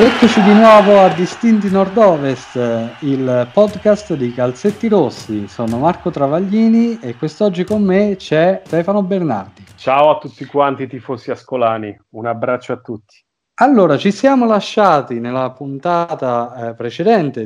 Eccoci di nuovo a Distinti Nord-Ovest, il podcast di Calzetti Rossi. Sono Marco Travaglini e quest'oggi con me c'è Stefano Bernardi. Ciao a tutti quanti tifosi ascolani, un abbraccio a tutti. Allora, ci siamo lasciati nella puntata eh, precedente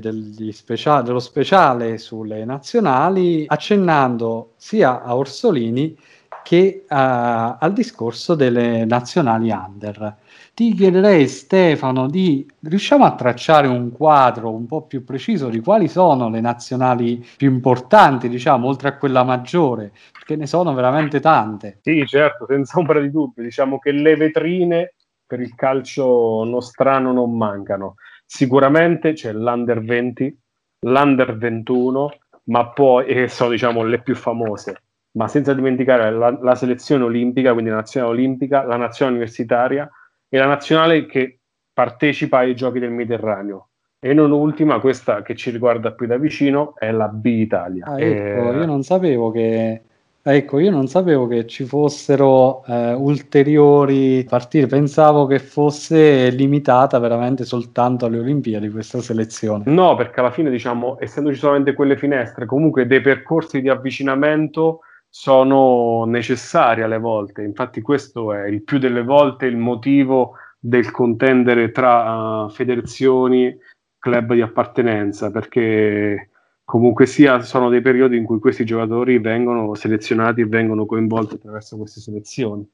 specia- dello speciale sulle nazionali accennando sia a Orsolini che a- al discorso delle nazionali under ti chiederei Stefano di riusciamo a tracciare un quadro un po' più preciso di quali sono le nazionali più importanti, diciamo, oltre a quella maggiore, perché ne sono veramente tante. Sì, certo, senza ombra di dubbio, diciamo che le vetrine per il calcio nostrano non mancano. Sicuramente c'è l'Under 20, l'Under 21, ma poi, e sono diciamo le più famose, ma senza dimenticare la, la selezione olimpica, quindi la nazionale olimpica, la nazionale universitaria, e la nazionale che partecipa ai giochi del Mediterraneo. E non ultima, questa che ci riguarda più da vicino, è la B Italia. Ah, ecco, e... io non sapevo che Ecco, io non sapevo che ci fossero eh, ulteriori partite, pensavo che fosse limitata veramente soltanto alle Olimpiadi questa selezione. No, perché alla fine, diciamo, essendoci solamente quelle finestre, comunque dei percorsi di avvicinamento sono necessari alle volte. Infatti, questo è il più delle volte il motivo del contendere tra uh, federazioni, club di appartenenza, perché comunque sia sono dei periodi in cui questi giocatori vengono selezionati e vengono coinvolti attraverso queste selezioni.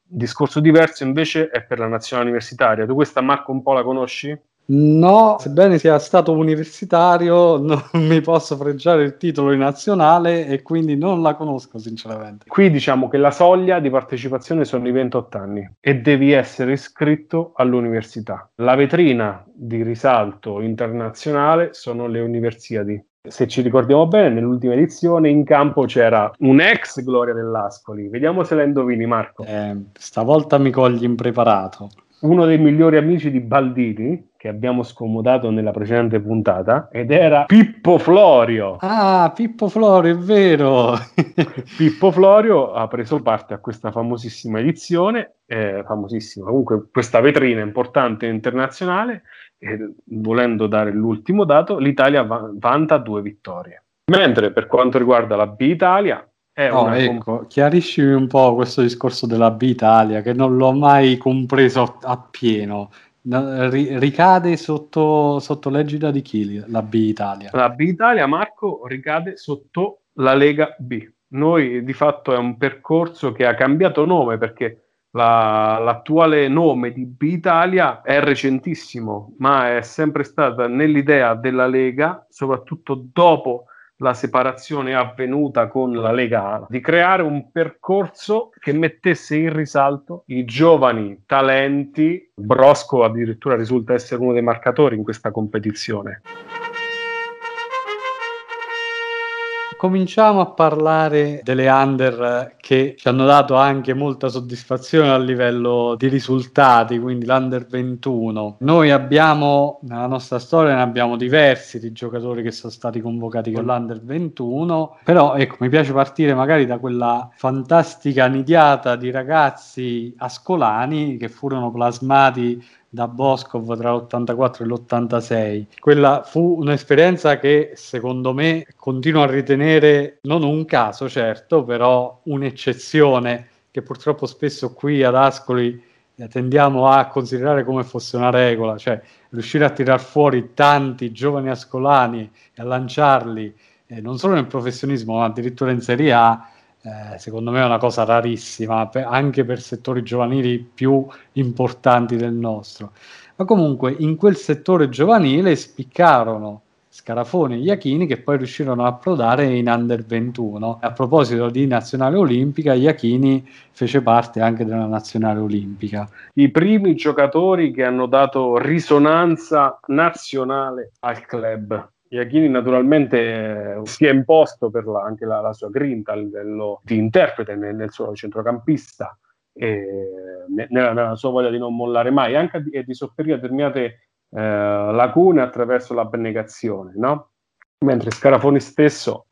Discorso diverso invece è per la nazionale universitaria. Tu questa Marco un po' la conosci? No, sebbene sia stato universitario, non mi posso freggiare il titolo in nazionale e quindi non la conosco sinceramente. Qui diciamo che la soglia di partecipazione sono i 28 anni e devi essere iscritto all'università. La vetrina di risalto internazionale sono le universiadi. Se ci ricordiamo bene, nell'ultima edizione in campo c'era un ex Gloria dell'Ascoli. Vediamo se la indovini, Marco. Eh, stavolta mi cogli impreparato uno dei migliori amici di Baldini che abbiamo scomodato nella precedente puntata ed era Pippo Florio. Ah, Pippo Florio, è vero. Pippo Florio ha preso parte a questa famosissima edizione, eh, famosissima, comunque questa vetrina importante internazionale e volendo dare l'ultimo dato, l'Italia va- vanta due vittorie. Mentre per quanto riguarda la B Italia, Oh, ecco, chiariscimi un po' questo discorso della B Italia che non l'ho mai compreso appieno. R- ricade sotto, sotto l'egida di chi la B Italia? La B Italia, Marco, ricade sotto la Lega B. Noi di fatto è un percorso che ha cambiato nome perché la, l'attuale nome di B Italia è recentissimo, ma è sempre stata nell'idea della Lega, soprattutto dopo la separazione avvenuta con la Lega di creare un percorso che mettesse in risalto i giovani talenti. Brosco addirittura risulta essere uno dei marcatori in questa competizione. Cominciamo a parlare delle under che ci hanno dato anche molta soddisfazione a livello di risultati, quindi l'under 21. Noi abbiamo, nella nostra storia, ne abbiamo diversi di giocatori che sono stati convocati con l'under 21, però ecco, mi piace partire magari da quella fantastica nidiata di ragazzi ascolani che furono plasmati da Boscov tra l'84 e l'86. Quella fu un'esperienza che secondo me continuo a ritenere non un caso, certo, però un'eccezione che purtroppo spesso qui ad Ascoli eh, tendiamo a considerare come fosse una regola, cioè riuscire a tirar fuori tanti giovani ascolani e a lanciarli eh, non solo nel professionismo ma addirittura in Serie A eh, secondo me è una cosa rarissima, per, anche per settori giovanili più importanti del nostro. Ma comunque in quel settore giovanile spiccarono Scarafone e Iachini che poi riuscirono a approdare in Under 21. A proposito di nazionale olimpica, Iachini fece parte anche della nazionale olimpica. I primi giocatori che hanno dato risonanza nazionale al club. Iachini naturalmente eh, si è imposto per la, anche la, la, sua grinta a livello di interprete nel, nel suo centrocampista e nella, nella, sua voglia di non mollare mai anche di, di sopperire determinate eh, lacune attraverso l'abnegazione no? mentre Scarafoni stesso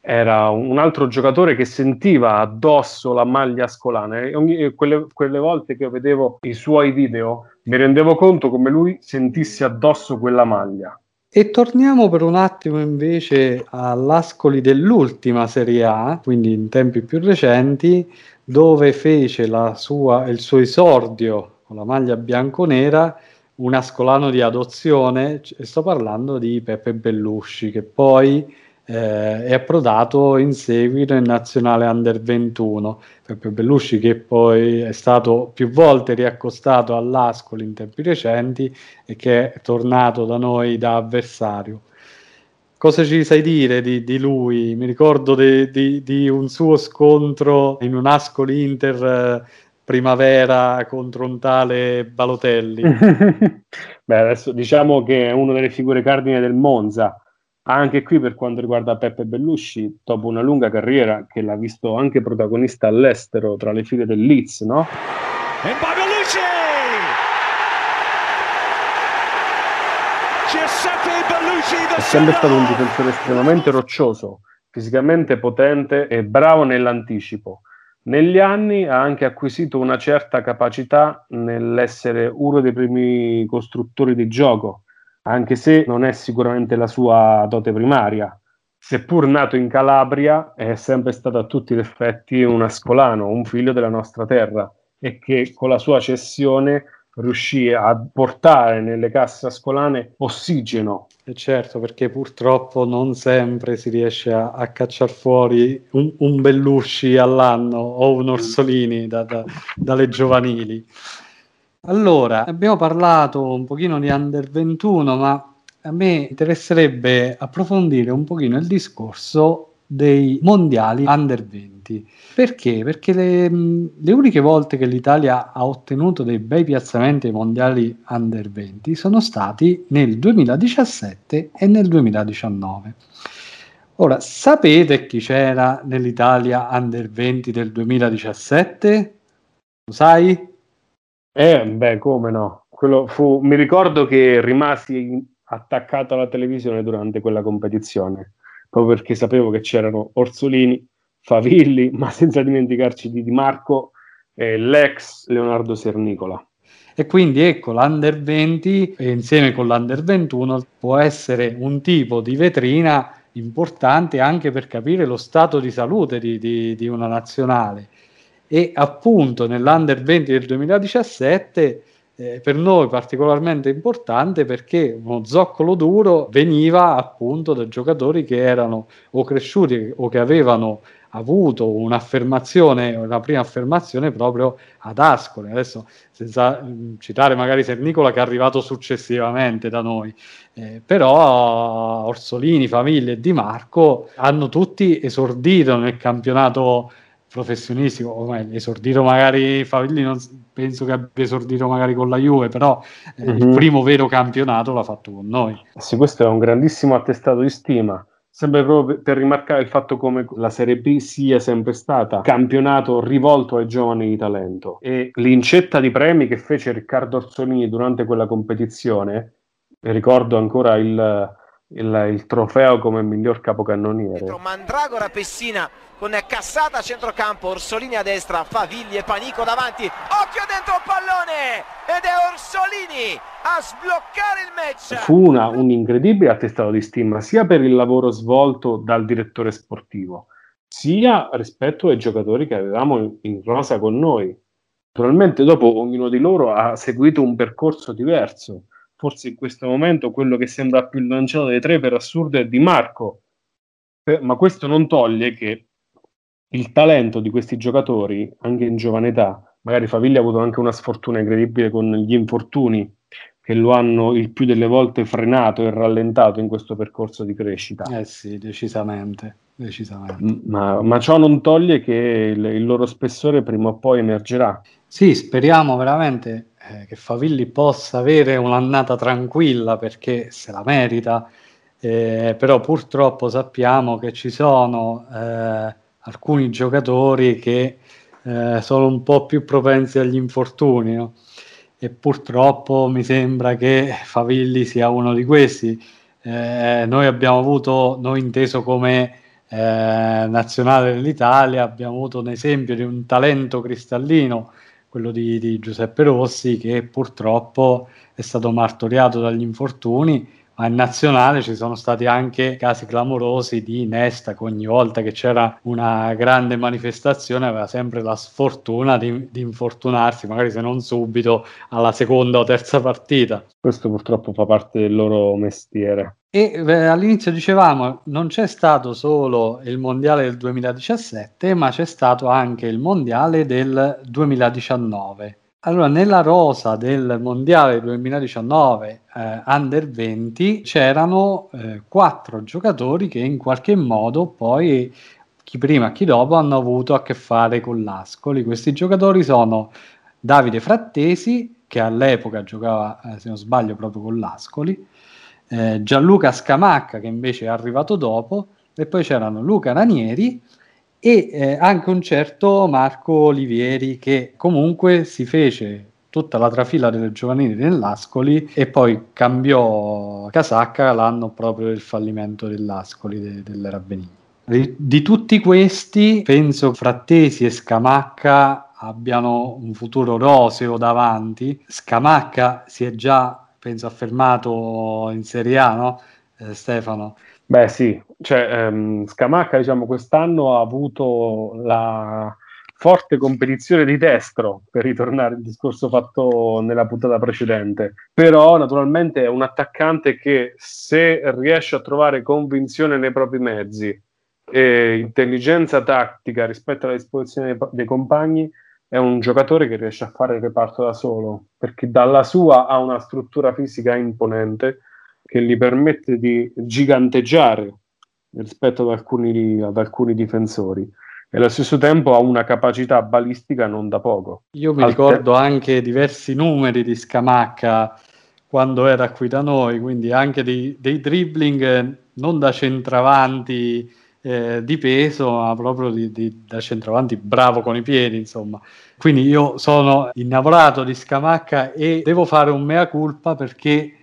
era un altro giocatore che sentiva addosso la maglia ascolana e ogni, quelle, quelle, volte che vedevo i suoi video mi rendevo conto come lui sentisse addosso quella maglia. E torniamo per un attimo invece all'Ascoli dell'ultima Serie A, quindi in tempi più recenti, dove fece sua, il suo esordio con la maglia bianconera un ascolano di adozione, e sto parlando di Peppe Bellusci, che poi eh, è approdato in seguito in nazionale under 21. Peppe Bellusci che poi è stato più volte riaccostato all'Ascoli in tempi recenti e che è tornato da noi da avversario. Cosa ci sai dire di, di lui? Mi ricordo di, un suo scontro in un Ascoli Inter eh, primavera contro un tale Balotelli. Beh, adesso diciamo che è una delle figure cardine del Monza anche qui per quanto riguarda Peppe Bellusci, dopo una lunga carriera che l'ha visto anche protagonista all'estero tra le file del Leeds, no? E Bellusci! È sempre stato un difensore estremamente roccioso, fisicamente potente e bravo nell'anticipo. Negli anni ha anche acquisito una certa capacità nell'essere uno dei primi costruttori di gioco, anche se non è sicuramente la sua dote primaria. Seppur nato in Calabria, è sempre stato a tutti gli effetti un ascolano, un figlio della nostra terra, e che con la sua cessione riuscì a portare nelle casse ascolane ossigeno. E certo, perché purtroppo non sempre si riesce a, a cacciare fuori un, un Bellusci all'anno o un Orsolini da, da, dalle giovanili. Allora, abbiamo parlato un pochino di Under 21, ma a me interesserebbe approfondire un pochino il discorso dei mondiali Under 20. Perché? Perché le, le uniche volte che l'Italia ha ottenuto dei bei piazzamenti ai mondiali Under 20 sono stati nel 2017 e nel 2019. Ora, sapete chi c'era nell'Italia Under 20 del 2017? Lo sai? Eh, beh, come no. Fu... Mi ricordo che rimasi attaccato alla televisione durante quella competizione, proprio perché sapevo che c'erano Orsolini, Favilli, ma senza dimenticarci di Di Marco e l'ex Leonardo Sernicola. E quindi ecco, l'Under 20 insieme con l'Under 21 può essere un tipo di vetrina importante anche per capire lo stato di salute di, di, di una nazionale e appunto nell'Under 20 del 2017 eh, per noi particolarmente importante perché uno zoccolo duro veniva appunto da giocatori che erano o cresciuti o che avevano avuto un'affermazione, una prima affermazione proprio ad Ascoli. Adesso senza mm, citare magari Sernicola che è arrivato successivamente da noi, eh, però Orsolini, Famiglia e Di Marco hanno tutti esordito nel campionato professionistico, o meglio, esordito magari Favilli non penso che abbia esordito magari con la Juve, però eh, mm-hmm. il mhm. primo vero campionato l'ha fatto con noi. Sì, questo è un grandissimo attestato di stima. Sempre proprio per rimarcare il fatto come la Serie B sia sempre stata campionato rivolto ai giovani di talento. E l'incetta di premi che fece Riccardo Orsolini durante quella competizione, ricordo ancora il, il, il trofeo come miglior capocannoniere. Mandragora Pessina con Cassata a centrocampo, Orsolini a destra, Favigli e Panico davanti, occhio dentro il pallone ed è Orsolini a sbloccare il match. Fu una, un incredibile attestato di stima sia per il lavoro svolto dal direttore sportivo, sia rispetto ai giocatori che avevamo in rosa con noi. Naturalmente dopo ognuno di loro ha seguito un percorso diverso. Forse in questo momento quello che sembra più lanciato dei tre per assurdo è Di Marco, ma questo non toglie che il talento di questi giocatori, anche in giovane età, magari Faviglia ha avuto anche una sfortuna incredibile con gli infortuni che lo hanno il più delle volte frenato e rallentato in questo percorso di crescita. Eh sì, decisamente. decisamente. Ma, ma, ciò non toglie che il, il, loro spessore prima o poi emergerà. Sì, speriamo veramente eh, che Favilli possa avere un'annata tranquilla perché se la merita, eh, però purtroppo sappiamo che ci sono eh, alcuni giocatori che eh, sono un po' più propensi agli infortuni no? e purtroppo mi sembra che Favilli sia uno di questi. Eh, noi abbiamo avuto, noi inteso come eh, nazionale dell'Italia abbiamo avuto un esempio di un talento cristallino, quello di, di Giuseppe Rossi, che purtroppo è stato martoriato dagli infortuni ma in nazionale ci sono stati anche casi clamorosi di Nesta che ogni volta che c'era una grande manifestazione aveva sempre la sfortuna di, di, infortunarsi, magari se non subito, alla seconda o terza partita. Questo purtroppo fa parte del loro mestiere. E eh, all'inizio dicevamo non c'è stato solo il mondiale del 2017, ma c'è stato anche il mondiale del 2019 allora, nella rosa del mondiale 2019 eh, under 20 c'erano eh, quattro giocatori che in qualche modo poi chi prima chi dopo hanno avuto a che fare con l'Ascoli. Questi giocatori sono Davide Frattesi, che all'epoca giocava, eh, se non sbaglio, proprio con l'Ascoli, eh, Gianluca Scamacca, che invece è arrivato dopo, e poi c'erano Luca Ranieri e eh, anche un certo Marco Olivieri che comunque si fece tutta la trafila delle giovanili dell'Ascoli e poi cambiò casacca l'anno proprio del fallimento dell'Ascoli de- dell'era Benigni. Di, di tutti questi penso Frattesi e Scamacca abbiano un futuro roseo davanti. Scamacca si è già, penso, affermato in Serie A, no? Eh, Stefano? Beh sì, cioè, ehm, Scamacca diciamo, quest'anno ha avuto la forte competizione di destro, per ritornare al discorso fatto nella puntata precedente, però naturalmente è un attaccante che se riesce a trovare convinzione nei propri mezzi e intelligenza tattica rispetto alla disposizione dei, dei compagni, è un giocatore che riesce a fare il reparto da solo, perché dalla sua ha una struttura fisica imponente, che gli permette di giganteggiare rispetto ad alcuni, ad alcuni difensori e allo stesso tempo ha una capacità balistica non da poco. Io mi Al ricordo te- anche diversi numeri di Scamacca quando era qui da noi, quindi anche dei, dei dribbling non da centravanti eh, di peso, ma proprio di, di, da centravanti bravo con i piedi, insomma. Quindi io sono innamorato di Scamacca e devo fare un mea culpa perché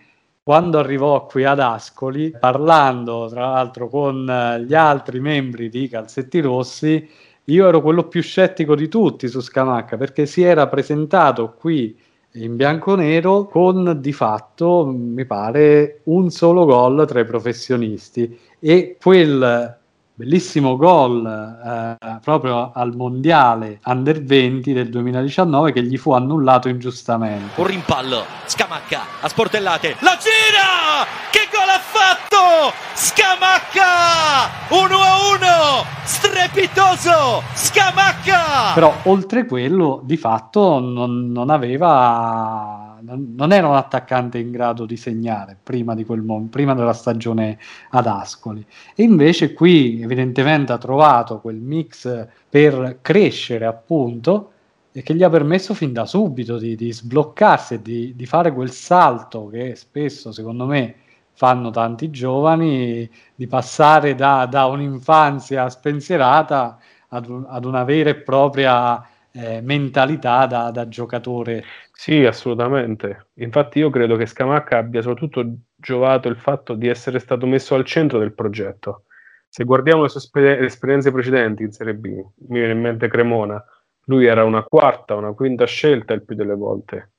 quando arrivò qui ad Ascoli, parlando tra l'altro con eh, gli altri membri di Calzetti Rossi, io ero quello più scettico di tutti su Scamacca perché si era presentato qui in bianco-nero con di fatto, mi pare, un solo gol tra i professionisti. E quel bellissimo gol eh, proprio al mondiale under 20 del 2019 che gli fu annullato ingiustamente. Un rimpallo, Scamacca a sportellate, la gira! Che gol ha fatto? Scamacca! 1 a 1! Strepitoso! Scamacca! Però oltre quello di fatto non, non aveva non era un attaccante in grado di segnare prima, di quel mo- prima della stagione ad Ascoli. E invece qui evidentemente ha trovato quel mix per crescere appunto e che gli ha permesso fin da subito di, di sbloccarsi e di, di fare quel salto che spesso secondo me fanno tanti giovani, di passare da, da un'infanzia spensierata ad, un, ad una vera e propria eh, mentalità da, da, giocatore. Sì, assolutamente. Infatti io credo che Scamacca abbia soprattutto giovato il fatto di essere stato messo al centro del progetto. Se guardiamo le sue esper- esperienze precedenti in Serie B, mi viene in mente Cremona, lui era una quarta, una quinta scelta il più delle volte,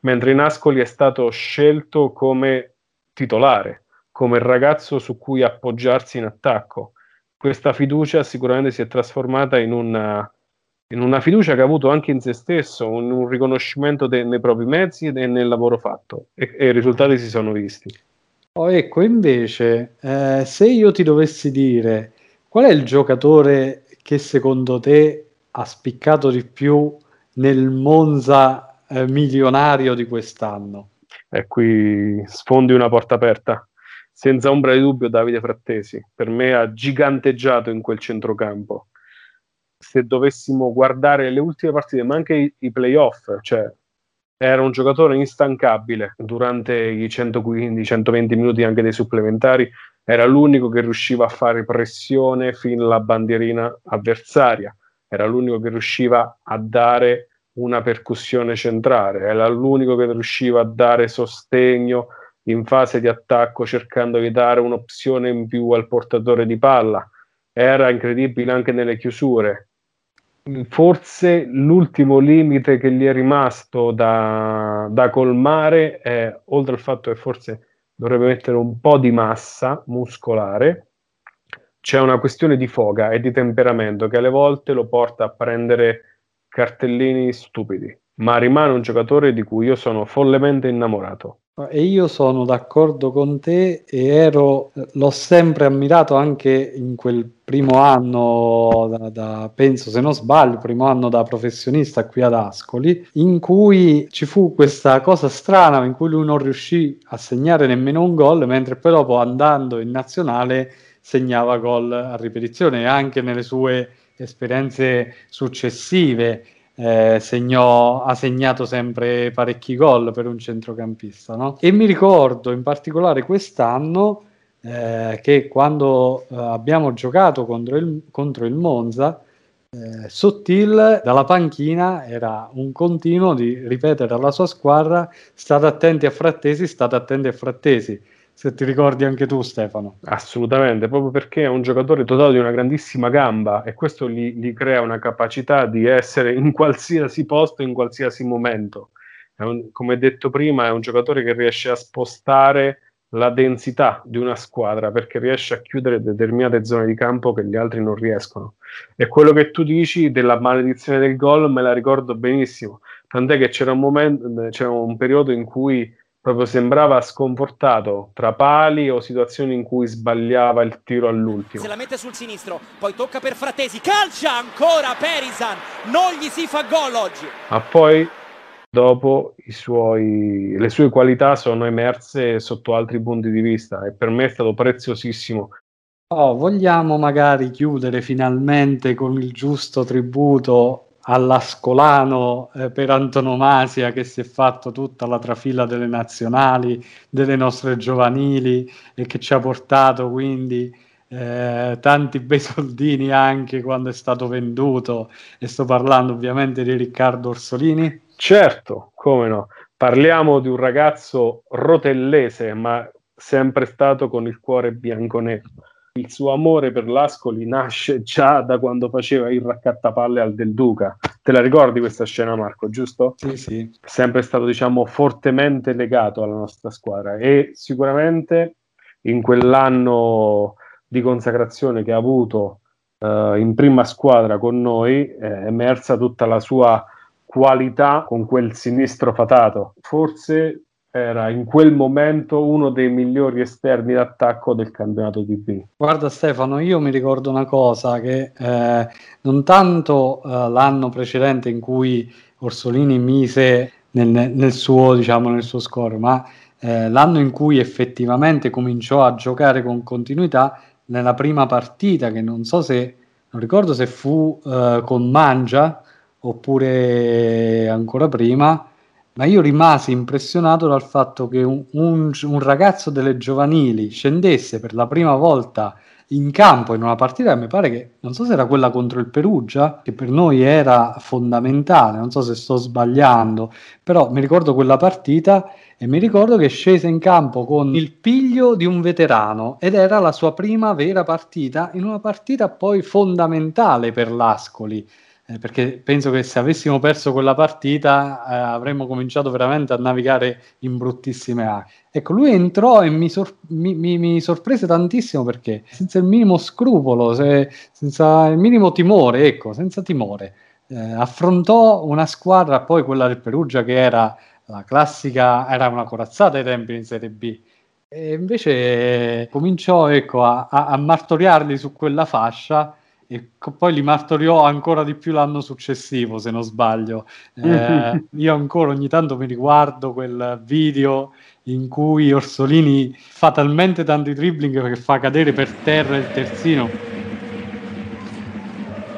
mentre in Ascoli è stato scelto come titolare, come il ragazzo su cui appoggiarsi in attacco. Questa fiducia sicuramente si è trasformata in una in una fiducia che ha avuto anche in se stesso, un, un riconoscimento de, nei propri mezzi e nel lavoro fatto e, e, i risultati si sono visti. Oh, ecco, invece, eh, se io ti dovessi dire qual è il giocatore che secondo te ha spiccato di più nel Monza eh, milionario di quest'anno? E qui sfondi una porta aperta. Senza ombra di dubbio Davide Frattesi, per me ha giganteggiato in quel centrocampo se dovessimo guardare le ultime partite, ma anche i, i playoff, cioè era un giocatore instancabile durante i 115-120 minuti anche dei supplementari, era l'unico che riusciva a fare pressione fino alla bandierina avversaria, era l'unico che riusciva a dare una percussione centrale, era l'unico che riusciva a dare sostegno in fase di attacco cercando di dare un'opzione in più al portatore di palla era incredibile anche nelle chiusure. Forse l'ultimo limite che gli è rimasto da, da colmare è, oltre al fatto che forse dovrebbe mettere un po' di massa muscolare, c'è una questione di foga e di temperamento che alle volte lo porta a prendere cartellini stupidi, ma rimane un giocatore di cui io sono follemente innamorato. E io sono d'accordo con te e ero, l'ho sempre ammirato anche in quel primo anno, da, da, penso se non sbaglio, primo anno da professionista qui ad Ascoli, in cui ci fu questa cosa strana in cui lui non riuscì a segnare nemmeno un gol, mentre poi dopo andando in nazionale segnava gol a ripetizione anche nelle sue esperienze successive eh, segnò, ha segnato sempre parecchi gol per un centrocampista. No? E mi ricordo in particolare quest'anno eh, che quando eh, abbiamo giocato contro il, contro il Monza, eh, Sottil dalla panchina era un continuo di ripetere alla sua squadra state attenti a Frattesi, state attenti a Frattesi se ti ricordi anche tu Stefano. Assolutamente, proprio perché è un giocatore dotato di una grandissima gamba e questo gli, gli crea una capacità di essere in qualsiasi posto, in qualsiasi momento. Un, come detto prima, è un giocatore che riesce a spostare la densità di una squadra perché riesce a chiudere determinate zone di campo che gli altri non riescono. E quello che tu dici della maledizione del gol me la ricordo benissimo, tant'è che c'era un, momento, c'era un periodo in cui proprio sembrava sconfortato tra pali o situazioni in cui sbagliava il tiro all'ultimo. Se la mette sul sinistro, poi tocca per Frattesi, calcia ancora Perisan, non gli si fa gol oggi. Ma poi dopo suoi, le sue qualità sono emerse sotto altri punti di vista e per me è stato preziosissimo. Oh, vogliamo magari chiudere finalmente con il giusto tributo all'Ascolano eh, per antonomasia che si è fatto tutta la trafila delle nazionali, delle nostre giovanili e che ci ha portato quindi eh, tanti bei soldini anche quando è stato venduto e sto parlando ovviamente di Riccardo Orsolini. Certo, come no. Parliamo di un ragazzo rotellese, ma sempre stato con il cuore bianco-nero il suo amore per l'Ascoli nasce già da quando faceva il raccattapalle al Del Duca. Te la ricordi questa scena, Marco, giusto? Sì, sì. Sempre stato, diciamo, fortemente legato alla nostra squadra e sicuramente in quell'anno di consacrazione che ha avuto uh, in prima squadra con noi è emersa tutta la sua qualità con quel sinistro fatato. Forse era in quel momento uno dei migliori esterni d'attacco del campionato di B. Guarda Stefano, io mi ricordo una cosa che eh, non tanto eh, l'anno precedente in cui Orsolini mise nel, nel, suo, diciamo, nel suo score, ma eh, l'anno in cui effettivamente cominciò a giocare con continuità nella prima partita, che non so se, non ricordo se fu eh, con Mangia oppure ancora prima, ma io rimasi impressionato dal fatto che un, un, un, ragazzo delle giovanili scendesse per la prima volta in campo in una partita che mi pare che non so se era quella contro il Perugia, che per noi era fondamentale, non so se sto sbagliando, però mi ricordo quella partita e mi ricordo che scese in campo con il piglio di un veterano ed era la sua prima vera partita in una partita poi fondamentale per l'Ascoli eh, perché penso che se avessimo perso quella partita eh, avremmo cominciato veramente a navigare in bruttissime acque. Ecco, lui entrò e mi, sor- mi, mi, mi, sorprese tantissimo perché senza il minimo scrupolo, se, senza il minimo timore, ecco, senza timore, eh, affrontò una squadra, poi quella del Perugia che era la classica, era una corazzata ai tempi in Serie B. E invece cominciò ecco, a, a, a martoriarli su quella fascia e poi li martoriò ancora di più l'anno successivo, se non sbaglio. Eh, io ancora ogni tanto mi riguardo quel video in cui Orsolini fa talmente tanti dribbling che fa cadere per terra il terzino.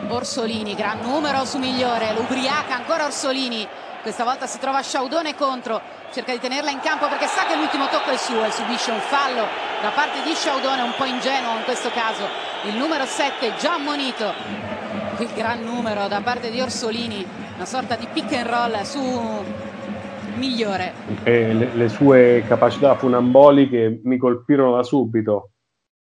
Orsolini, gran numero su migliore, l'ubriaca ancora Orsolini. Questa volta si trova Sciaudone contro, cerca di tenerla in campo perché sa che l'ultimo tocco è suo e subisce un fallo da parte di Sciaudone, un po' ingenuo in questo caso il numero 7 già ammonito il gran numero da parte di Orsolini una sorta di pick and roll su migliore. E le, le sue capacità funamboliche mi colpirono da subito.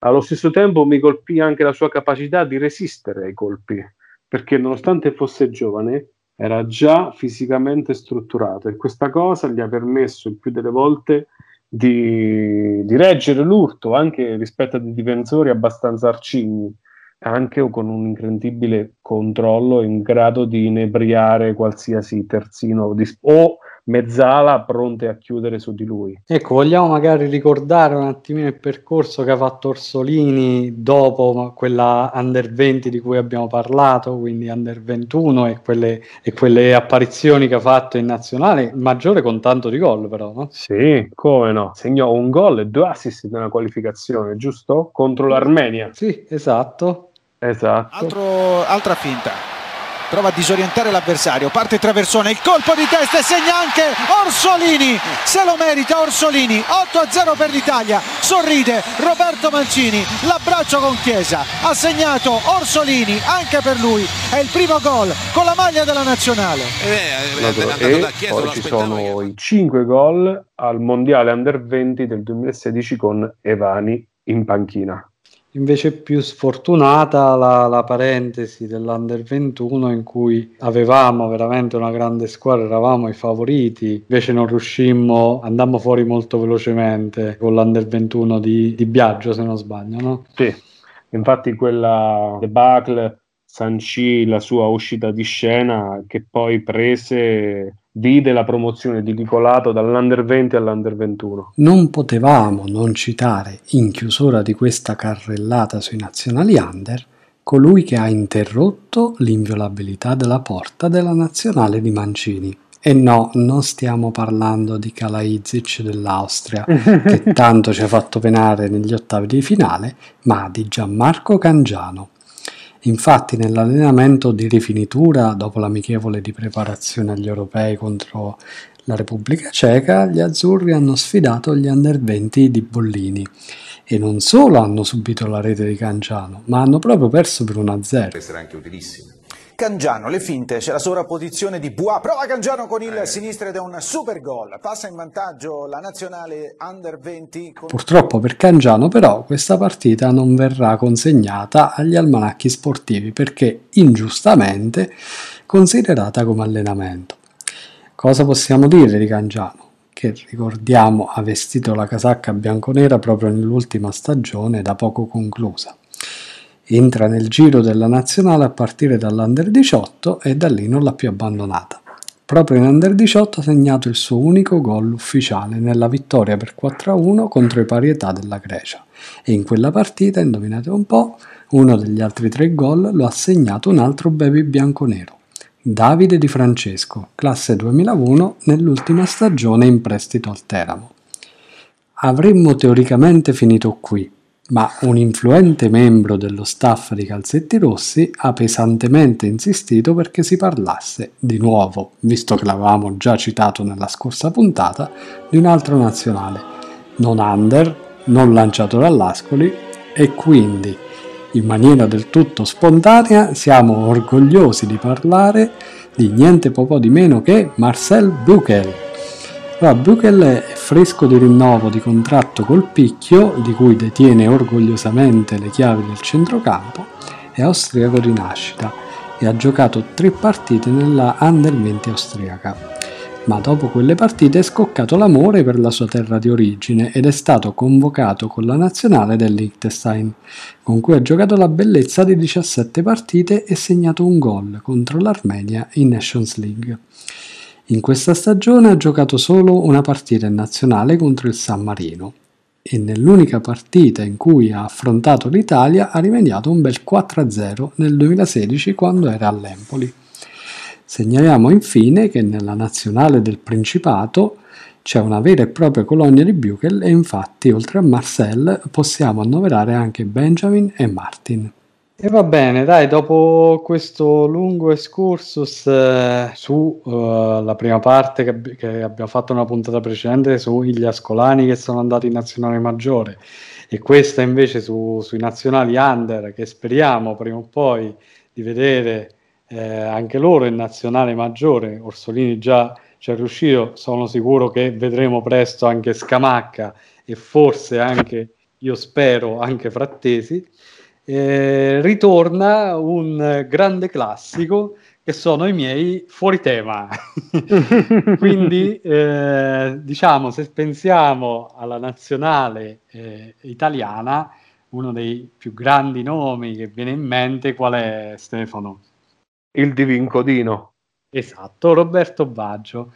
Allo stesso tempo mi colpì anche la sua capacità di resistere ai colpi, perché nonostante fosse giovane, era già fisicamente strutturato. E questa cosa gli ha permesso il più delle volte di, di reggere l'urto anche rispetto a dei difensori abbastanza arcigni, anche con un incredibile controllo in grado di inebriare qualsiasi terzino di, o mezzala pronte a chiudere su di lui. Ecco, vogliamo magari ricordare un attimino il percorso che ha fatto Orsolini dopo quella Under 20 di cui abbiamo parlato, quindi Under 21 e quelle, e quelle apparizioni che ha fatto in nazionale, maggiore con tanto di gol però, no? Sì, come no? Segnò un gol e due assist nella qualificazione, giusto? Contro l'Armenia. Sì, esatto. Esatto. Altro, altra finta prova a disorientare l'avversario, parte traversone, il colpo di testa e segna anche Orsolini, se lo merita Orsolini, 8-0 per l'Italia, sorride Roberto Mancini, l'abbraccio con Chiesa, ha segnato Orsolini, anche per lui. È il primo gol con la maglia della nazionale. Eh, eh, e poi ci sono io. i 5 gol al Mondiale Under 20 del 2016 con Evani in panchina. Invece più sfortunata la, la, parentesi dell'Under 21 in cui avevamo veramente una grande squadra, eravamo i favoriti, invece non riuscimmo, andammo fuori molto velocemente con l'Under 21 di, di Biagio se non sbaglio, no? Sì, infatti quella debacle sancì la sua uscita di scena che poi prese vide la promozione di Nicolato dall'Under 20 all'Under 21. Non potevamo non citare, in chiusura di questa carrellata sui nazionali under, colui che ha interrotto l'inviolabilità della porta della nazionale di Mancini. E no, non stiamo parlando di Kalaizic dell'Austria, che tanto ci ha fatto penare negli ottavi di finale, ma di Gianmarco Cangiano, Infatti nell'allenamento di rifinitura, dopo l'amichevole di preparazione agli europei contro la Repubblica Ceca, gli azzurri hanno sfidato gli under 20 di Bollini e non solo hanno subito la rete di Canciano, ma hanno proprio perso per 1-0. Essere anche utilissimo. Cangiano, le finte, c'è la sovrapposizione di Bua, prova Cangiano con il eh. sinistro ed è un super gol, passa in vantaggio la nazionale under 20. Con... Purtroppo per Cangiano però questa partita non verrà consegnata agli almanacchi sportivi perché ingiustamente considerata come allenamento. Cosa possiamo dire di Cangiano? Che ricordiamo ha vestito la casacca bianconera proprio nell'ultima stagione da poco conclusa. Entra nel giro della nazionale a partire dall'Under 18 e da lì non l'ha più abbandonata. Proprio in Under 18 ha segnato il suo unico gol ufficiale nella vittoria per 4-1 contro i parietà della Grecia. E in quella partita, indovinate un po', uno degli altri tre gol lo ha segnato un altro baby bianco-nero. Davide Di Francesco, classe 2001, nell'ultima stagione in prestito al Teramo. Avremmo teoricamente finito qui, ma un influente membro dello staff di Calzetti Rossi ha pesantemente insistito perché si parlasse, di nuovo, visto che l'avevamo già citato nella scorsa puntata, di un altro nazionale, non under, non lanciato dall'Ascoli, e quindi, in maniera del tutto spontanea, siamo orgogliosi di parlare di niente po' di meno che Marcel Buchel allora, Buchel è fresco di rinnovo di contratto col Picchio, di cui detiene orgogliosamente le chiavi del centrocampo, è austriaco di nascita e ha giocato tre partite nella Under 20 austriaca. Ma dopo quelle partite è scoccato l'amore per la sua terra di origine ed è stato convocato con la nazionale del con cui ha giocato la bellezza di 17 partite e segnato un gol contro l'Armenia in Nations League. In questa stagione ha giocato solo una partita in nazionale contro il San Marino e nell'unica partita in cui ha affrontato l'Italia ha rimediato un bel 4-0 nel 2016 quando era all'Empoli. Segnaliamo infine che nella nazionale del Principato c'è una vera e propria colonia di Buchel e infatti oltre a Marcel possiamo annoverare anche Benjamin e Martin. E va bene, dai, dopo questo lungo excursus eh, su uh, la prima parte che, che, abbiamo fatto una puntata precedente sugli ascolani che sono andati in nazionale maggiore e questa invece su, sui nazionali under che speriamo prima o poi di vedere eh, anche loro in nazionale maggiore. Orsolini già ci è riuscito, sono sicuro che vedremo presto anche Scamacca e forse anche io spero anche frattesi, eh, ritorna un grande classico che sono i miei fuori tema. Quindi, eh, diciamo, se pensiamo alla nazionale eh, italiana, uno dei più grandi nomi che viene in mente, qual è Stefano? Il Divincodino. Esatto, Roberto Baggio.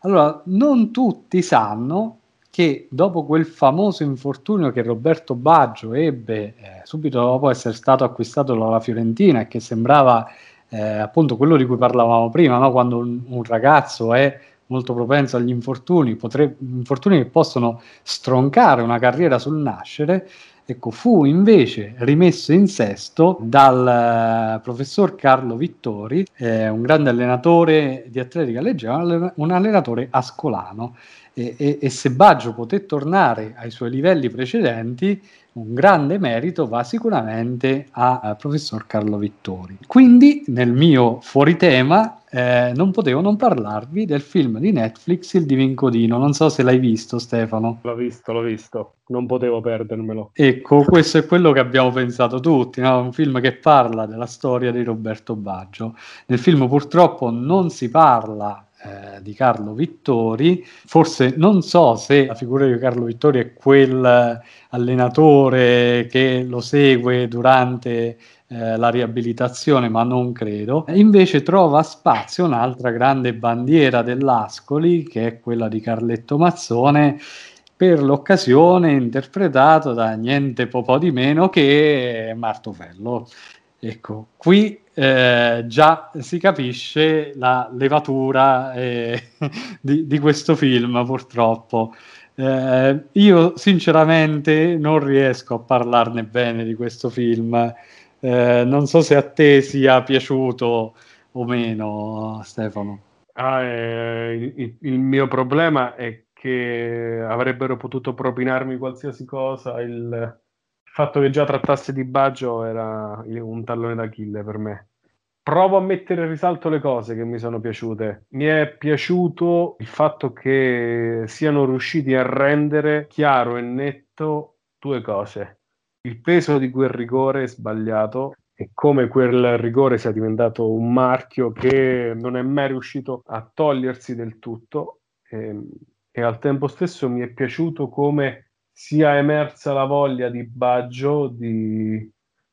Allora, non tutti sanno che dopo quel famoso infortunio che Roberto Baggio ebbe eh, subito dopo essere stato acquistato dalla Fiorentina e che sembrava eh, appunto quello di cui parlavamo prima, no? quando un, un, ragazzo è molto propenso agli infortuni, potre, infortuni che possono stroncare una carriera sul nascere, ecco, fu invece rimesso in sesto dal uh, professor Carlo Vittori, eh, un grande allenatore di atletica leggera, un allenatore ascolano e, e, e se Baggio poté tornare ai suoi livelli precedenti, un grande merito va sicuramente al professor Carlo Vittori. Quindi, nel mio fuori tema, eh, non potevo non parlarvi del film di Netflix Il Divincodino. Non so se l'hai visto, Stefano. L'ho visto, l'ho visto, non potevo perdermelo. Ecco, questo è quello che abbiamo pensato tutti: no? un film che parla della storia di Roberto Baggio. Nel film, purtroppo, non si parla eh, di Carlo Vittori. Forse non so se la figura di Carlo Vittori è quel allenatore che lo segue durante eh, la riabilitazione, ma non credo. Invece trova spazio un'altra grande bandiera dell'Ascoli, che è quella di Carletto Mazzone, per l'occasione interpretato da niente po' di meno che Martofello. Ecco, qui eh, già si capisce la levatura eh, di, di, questo film, purtroppo. Eh, io sinceramente non riesco a parlarne bene di questo film. Eh, non so se a te sia piaciuto o meno, Stefano. Ah, eh, il, il, mio problema è che avrebbero potuto propinarmi qualsiasi cosa. Il, fatto che già trattasse di Baggio era un tallone d'Achille per me. Provo a mettere in risalto le cose che mi sono piaciute. Mi è piaciuto il fatto che siano riusciti a rendere chiaro e netto due cose. Il peso di quel rigore sbagliato e come quel rigore sia diventato un marchio che non è mai riuscito a togliersi del tutto. E, ehm, e al tempo stesso mi è piaciuto come sia emersa la voglia di Baggio di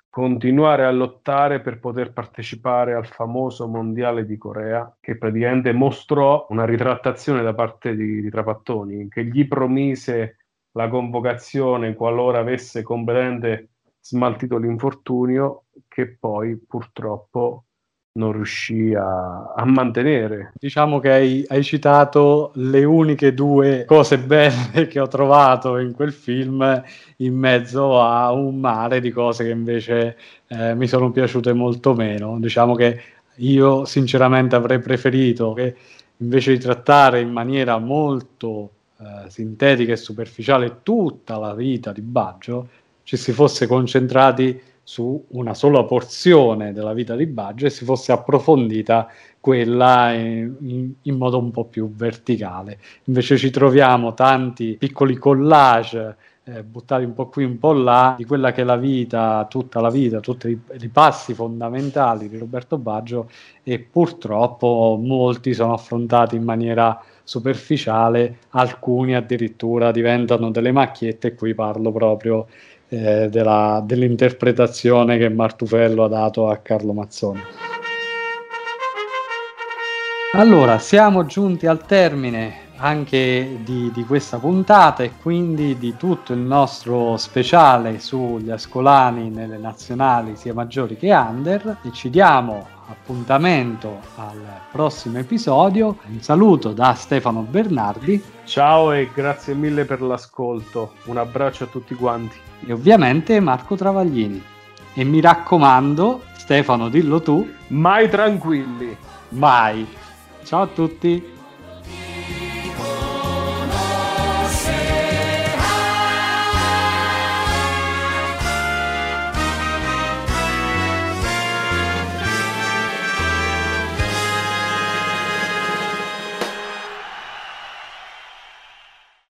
continuare a lottare per poter partecipare al famoso mondiale di Corea, che praticamente mostrò una ritrattazione da parte di, di Trapattoni, che gli promise la convocazione qualora avesse completamente smaltito l'infortunio, che poi purtroppo non riuscì a, a, mantenere. Diciamo che hai, hai, citato le uniche due cose belle che ho trovato in quel film in mezzo a un mare di cose che invece eh, mi sono piaciute molto meno. Diciamo che io sinceramente avrei preferito che invece di trattare in maniera molto eh, sintetica e superficiale tutta la vita di Baggio, ci si fosse concentrati su una sola porzione della vita di Baggio e si fosse approfondita quella in, in, modo un po' più verticale. Invece ci troviamo tanti piccoli collage eh, buttati un po' qui, un po' là, di quella che è la vita, tutta la vita, tutti i, i passi fondamentali di Roberto Baggio e purtroppo molti sono affrontati in maniera superficiale, alcuni addirittura diventano delle macchiette e qui parlo proprio eh, della, dell'interpretazione che Martufello ha dato a Carlo Mazzoni. Allora, siamo giunti al termine anche di, di, questa puntata e quindi di tutto il nostro speciale sugli ascolani nelle nazionali sia maggiori che under e ci diamo appuntamento al prossimo episodio. Un saluto da Stefano Bernardi. Ciao e grazie mille per l'ascolto. Un abbraccio a tutti quanti. E ovviamente Marco Travaglini. E mi raccomando, Stefano, dillo tu. Mai tranquilli. Mai. Ciao a tutti.